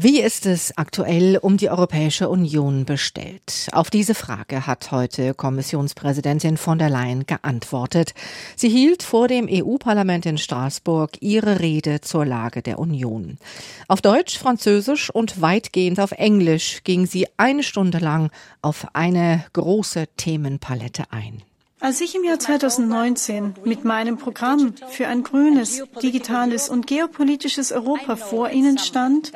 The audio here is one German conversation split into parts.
Wie ist es aktuell um die Europäische Union bestellt? Auf diese Frage hat heute Kommissionspräsidentin von der Leyen geantwortet. Sie hielt vor dem EU-Parlament in Straßburg ihre Rede zur Lage der Union. Auf Deutsch, Französisch und weitgehend auf Englisch ging sie eine Stunde lang auf eine große Themenpalette ein. Als ich im Jahr 2019 mit meinem Programm für ein grünes, digitales und geopolitisches Europa vor Ihnen stand,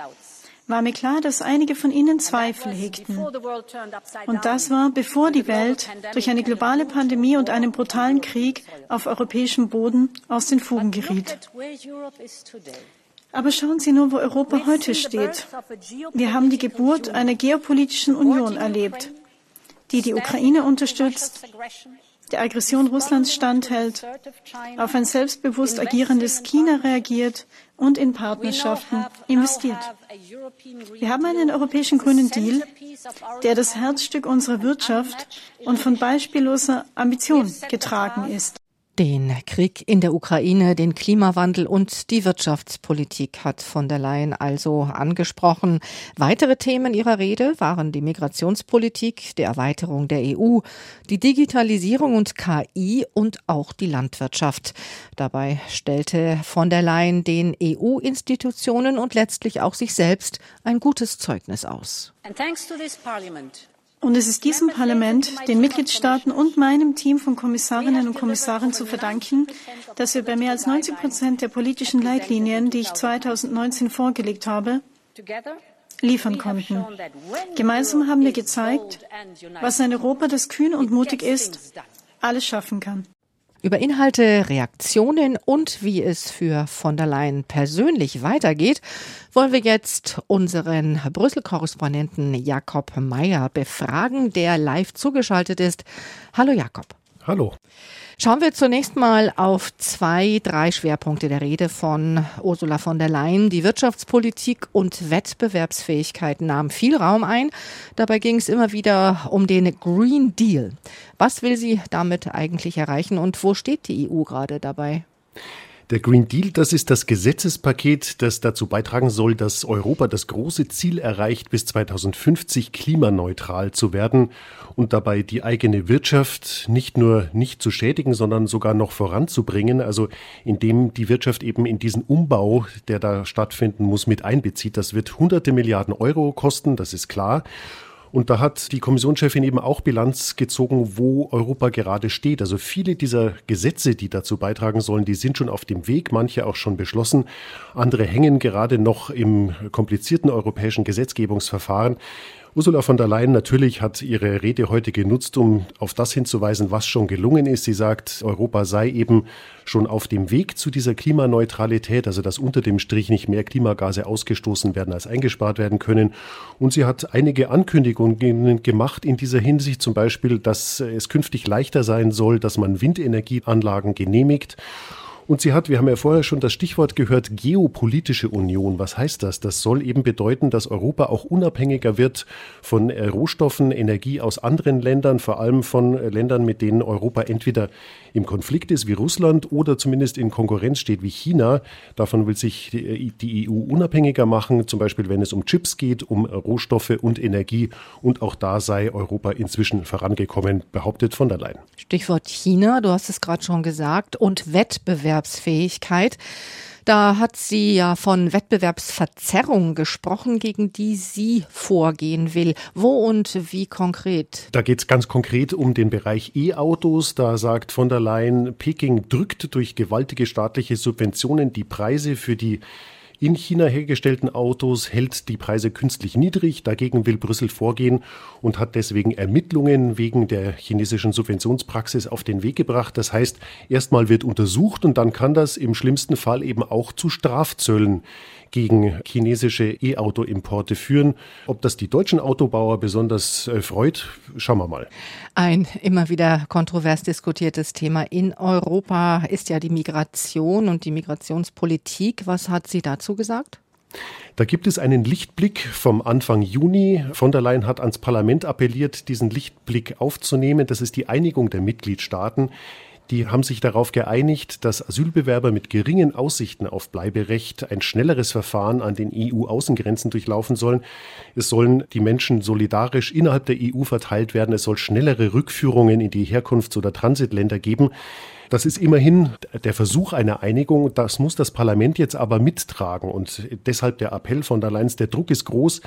war mir klar, dass einige von ihnen Zweifel hegten. Und das war, bevor die Welt durch eine globale Pandemie und einen brutalen Krieg auf europäischem Boden aus den Fugen geriet. Aber schauen Sie nur, wo Europa heute steht. Wir haben die Geburt einer geopolitischen Union erlebt, die die Ukraine unterstützt, der Aggression Russlands standhält, auf ein selbstbewusst agierendes China reagiert und in Partnerschaften investiert. Wir haben einen europäischen grünen Deal, der das Herzstück unserer Wirtschaft und von beispielloser Ambition getragen ist. Den Krieg in der Ukraine, den Klimawandel und die Wirtschaftspolitik hat von der Leyen also angesprochen. Weitere Themen ihrer Rede waren die Migrationspolitik, die Erweiterung der EU, die Digitalisierung und KI und auch die Landwirtschaft. Dabei stellte von der Leyen den EU-Institutionen und letztlich auch sich selbst ein gutes Zeugnis aus. And thanks to this parliament, und es ist diesem Parlament, den Mitgliedstaaten und meinem Team von Kommissarinnen und Kommissaren zu verdanken, dass wir bei mehr als 90 Prozent der politischen Leitlinien, die ich 2019 vorgelegt habe, liefern konnten. Gemeinsam haben wir gezeigt, was ein Europa, das kühn und mutig ist, alles schaffen kann. Über Inhalte, Reaktionen und wie es für von der Leyen persönlich weitergeht, wollen wir jetzt unseren Brüssel-Korrespondenten Jakob Meyer befragen, der live zugeschaltet ist. Hallo Jakob. Hallo. Schauen wir zunächst mal auf zwei, drei Schwerpunkte der Rede von Ursula von der Leyen. Die Wirtschaftspolitik und Wettbewerbsfähigkeit nahmen viel Raum ein. Dabei ging es immer wieder um den Green Deal. Was will sie damit eigentlich erreichen und wo steht die EU gerade dabei? Der Green Deal, das ist das Gesetzespaket, das dazu beitragen soll, dass Europa das große Ziel erreicht, bis 2050 klimaneutral zu werden und dabei die eigene Wirtschaft nicht nur nicht zu schädigen, sondern sogar noch voranzubringen, also indem die Wirtschaft eben in diesen Umbau, der da stattfinden muss, mit einbezieht. Das wird hunderte Milliarden Euro kosten, das ist klar. Und da hat die Kommissionschefin eben auch Bilanz gezogen, wo Europa gerade steht. Also viele dieser Gesetze, die dazu beitragen sollen, die sind schon auf dem Weg, manche auch schon beschlossen. Andere hängen gerade noch im komplizierten europäischen Gesetzgebungsverfahren. Ursula von der Leyen natürlich hat ihre Rede heute genutzt, um auf das hinzuweisen, was schon gelungen ist. Sie sagt, Europa sei eben schon auf dem Weg zu dieser Klimaneutralität, also dass unter dem Strich nicht mehr Klimagase ausgestoßen werden, als eingespart werden können. Und sie hat einige Ankündigungen gemacht in dieser Hinsicht, zum Beispiel, dass es künftig leichter sein soll, dass man Windenergieanlagen genehmigt. Und sie hat, wir haben ja vorher schon das Stichwort gehört, geopolitische Union. Was heißt das? Das soll eben bedeuten, dass Europa auch unabhängiger wird von äh, Rohstoffen, Energie aus anderen Ländern, vor allem von äh, Ländern, mit denen Europa entweder im Konflikt ist wie Russland oder zumindest in Konkurrenz steht wie China. Davon will sich die EU unabhängiger machen, zum Beispiel wenn es um Chips geht, um Rohstoffe und Energie. Und auch da sei Europa inzwischen vorangekommen, behauptet von der Leyen. Stichwort China, du hast es gerade schon gesagt, und Wettbewerbsfähigkeit. Da hat sie ja von Wettbewerbsverzerrung gesprochen, gegen die sie vorgehen will. Wo und wie konkret? Da geht es ganz konkret um den Bereich E-Autos. Da sagt von der Leyen, Peking drückt durch gewaltige staatliche Subventionen die Preise für die in China hergestellten Autos hält die Preise künstlich niedrig. Dagegen will Brüssel vorgehen und hat deswegen Ermittlungen wegen der chinesischen Subventionspraxis auf den Weg gebracht. Das heißt, erstmal wird untersucht und dann kann das im schlimmsten Fall eben auch zu Strafzöllen gegen chinesische E-Auto-Importe führen. Ob das die deutschen Autobauer besonders äh, freut, schauen wir mal. Ein immer wieder kontrovers diskutiertes Thema in Europa ist ja die Migration und die Migrationspolitik. Was hat sie dazu gesagt? Da gibt es einen Lichtblick vom Anfang Juni. Von der Leyen hat ans Parlament appelliert, diesen Lichtblick aufzunehmen. Das ist die Einigung der Mitgliedstaaten. Die haben sich darauf geeinigt, dass Asylbewerber mit geringen Aussichten auf Bleiberecht ein schnelleres Verfahren an den EU-Außengrenzen durchlaufen sollen. Es sollen die Menschen solidarisch innerhalb der EU verteilt werden. Es soll schnellere Rückführungen in die Herkunfts- oder Transitländer geben. Das ist immerhin der Versuch einer Einigung. Das muss das Parlament jetzt aber mittragen. Und deshalb der Appell von der Leyen, der Druck ist groß.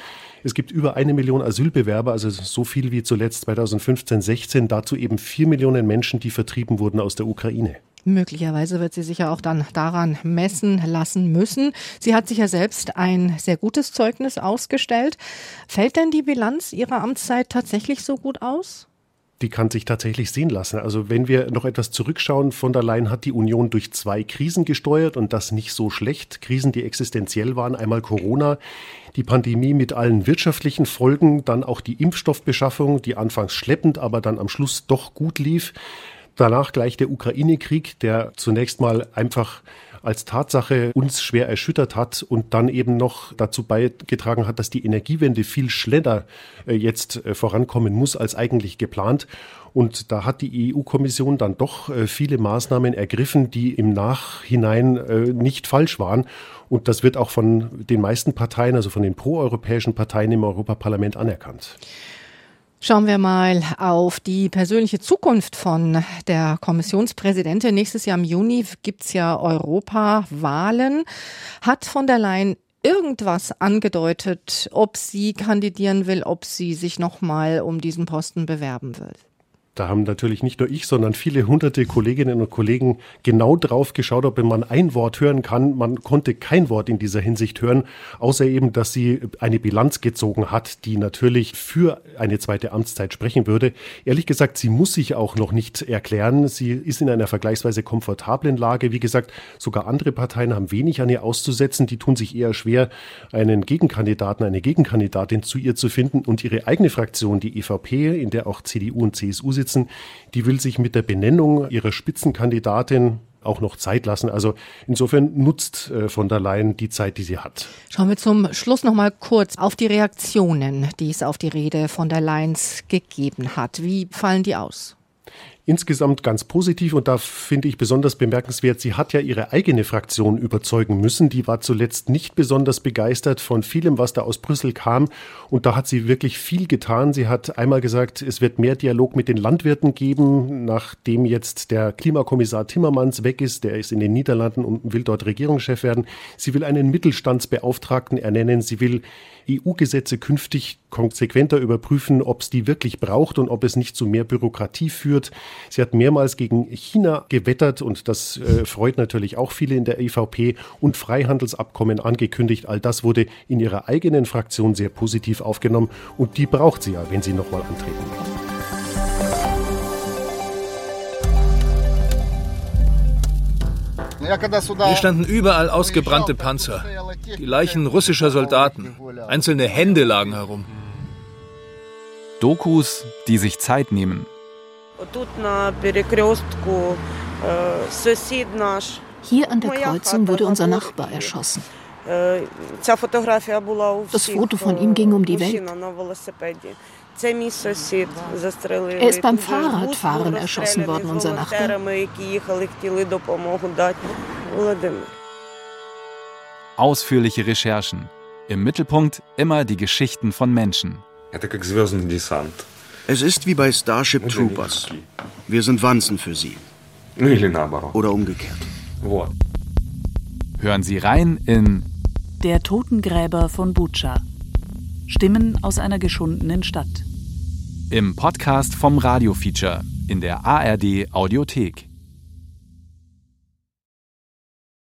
Es gibt über eine Million Asylbewerber, also so viel wie zuletzt 2015, 16. Dazu eben vier Millionen Menschen, die vertrieben wurden aus der Ukraine. Möglicherweise wird sie sich ja auch dann daran messen lassen müssen. Sie hat sich ja selbst ein sehr gutes Zeugnis ausgestellt. Fällt denn die Bilanz ihrer Amtszeit tatsächlich so gut aus? Die kann sich tatsächlich sehen lassen. Also wenn wir noch etwas zurückschauen, von der Leyen hat die Union durch zwei Krisen gesteuert und das nicht so schlecht. Krisen, die existenziell waren. Einmal Corona, die Pandemie mit allen wirtschaftlichen Folgen, dann auch die Impfstoffbeschaffung, die anfangs schleppend, aber dann am Schluss doch gut lief. Danach gleich der Ukraine-Krieg, der zunächst mal einfach als Tatsache uns schwer erschüttert hat und dann eben noch dazu beigetragen hat, dass die Energiewende viel schneller äh, jetzt äh, vorankommen muss als eigentlich geplant. Und da hat die EU-Kommission dann doch äh, viele Maßnahmen ergriffen, die im Nachhinein nicht falsch waren. Und das wird auch von den meisten Parteien, also von den proeuropäischen Parteien im Europaparlament anerkannt. Schauen wir mal auf die persönliche Zukunft von der Kommissionspräsidentin. Nächstes Jahr im Juni gibt's ja Europawahlen. Hat von der Leyen irgendwas angedeutet, ob sie kandidieren will, ob sie sich nochmal um diesen Posten bewerben will? Da haben natürlich nicht nur ich, sondern viele hunderte Kolleginnen und Kollegen genau drauf geschaut, ob man ein Wort hören kann. Man konnte kein Wort in dieser Hinsicht hören, außer eben, dass sie eine Bilanz gezogen hat, die natürlich für eine zweite Amtszeit sprechen würde. Ehrlich gesagt, sie muss sich auch noch nicht erklären. Sie ist in einer vergleichsweise komfortablen Lage. Wie gesagt, sogar andere Parteien haben wenig an ihr auszusetzen. Die tun sich eher schwer, einen Gegenkandidaten, eine Gegenkandidatin zu ihr zu finden. Und ihre eigene Fraktion, die EVP, in der auch CDU und CSU sitzen, sitzen, die will sich mit der Benennung ihrer Spitzenkandidatin auch noch Zeit lassen. Also insofern nutzt äh, von der Leyen die Zeit, die sie hat. Schauen wir zum Schluss noch mal kurz auf die Reaktionen, die es auf die Rede von der Leyen gegeben hat. Wie fallen die aus? Insgesamt ganz positiv und da finde ich besonders bemerkenswert, sie hat ja ihre eigene Fraktion überzeugen müssen. Die war zuletzt nicht besonders begeistert von vielem, was da aus Brüssel kam und da hat sie wirklich viel getan. Sie hat einmal gesagt, es wird mehr Dialog mit den Landwirten geben, nachdem jetzt der Klimakommissar Timmermans weg ist, der ist in den Niederlanden und will dort Regierungschef werden. Sie will einen Mittelstandsbeauftragten ernennen, sie will EU-Gesetze künftig konsequenter überprüfen, ob es die wirklich braucht und ob es nicht zu mehr Bürokratie führt. Sie hat mehrmals gegen China gewettert und das äh, freut natürlich auch viele in der EVP und Freihandelsabkommen angekündigt. All das wurde in ihrer eigenen Fraktion sehr positiv aufgenommen und die braucht sie ja, wenn sie nochmal antreten kann. Hier standen überall ausgebrannte Panzer, die Leichen russischer Soldaten. Einzelne Hände lagen herum. Dokus, die sich Zeit nehmen. Hier an der Kreuzung wurde unser Nachbar erschossen. Das Foto von ihm ging um die Welt. Er ist beim Fahrradfahren erschossen worden, unser Nachbar. Ausführliche Recherchen. Im Mittelpunkt immer die Geschichten von Menschen. Es ist wie bei Starship Troopers. Wir sind Wanzen für sie. Oder umgekehrt. Hören Sie rein in Der Totengräber von Butscha. Stimmen aus einer geschundenen Stadt. Im Podcast vom Radio Feature in der ARD Audiothek.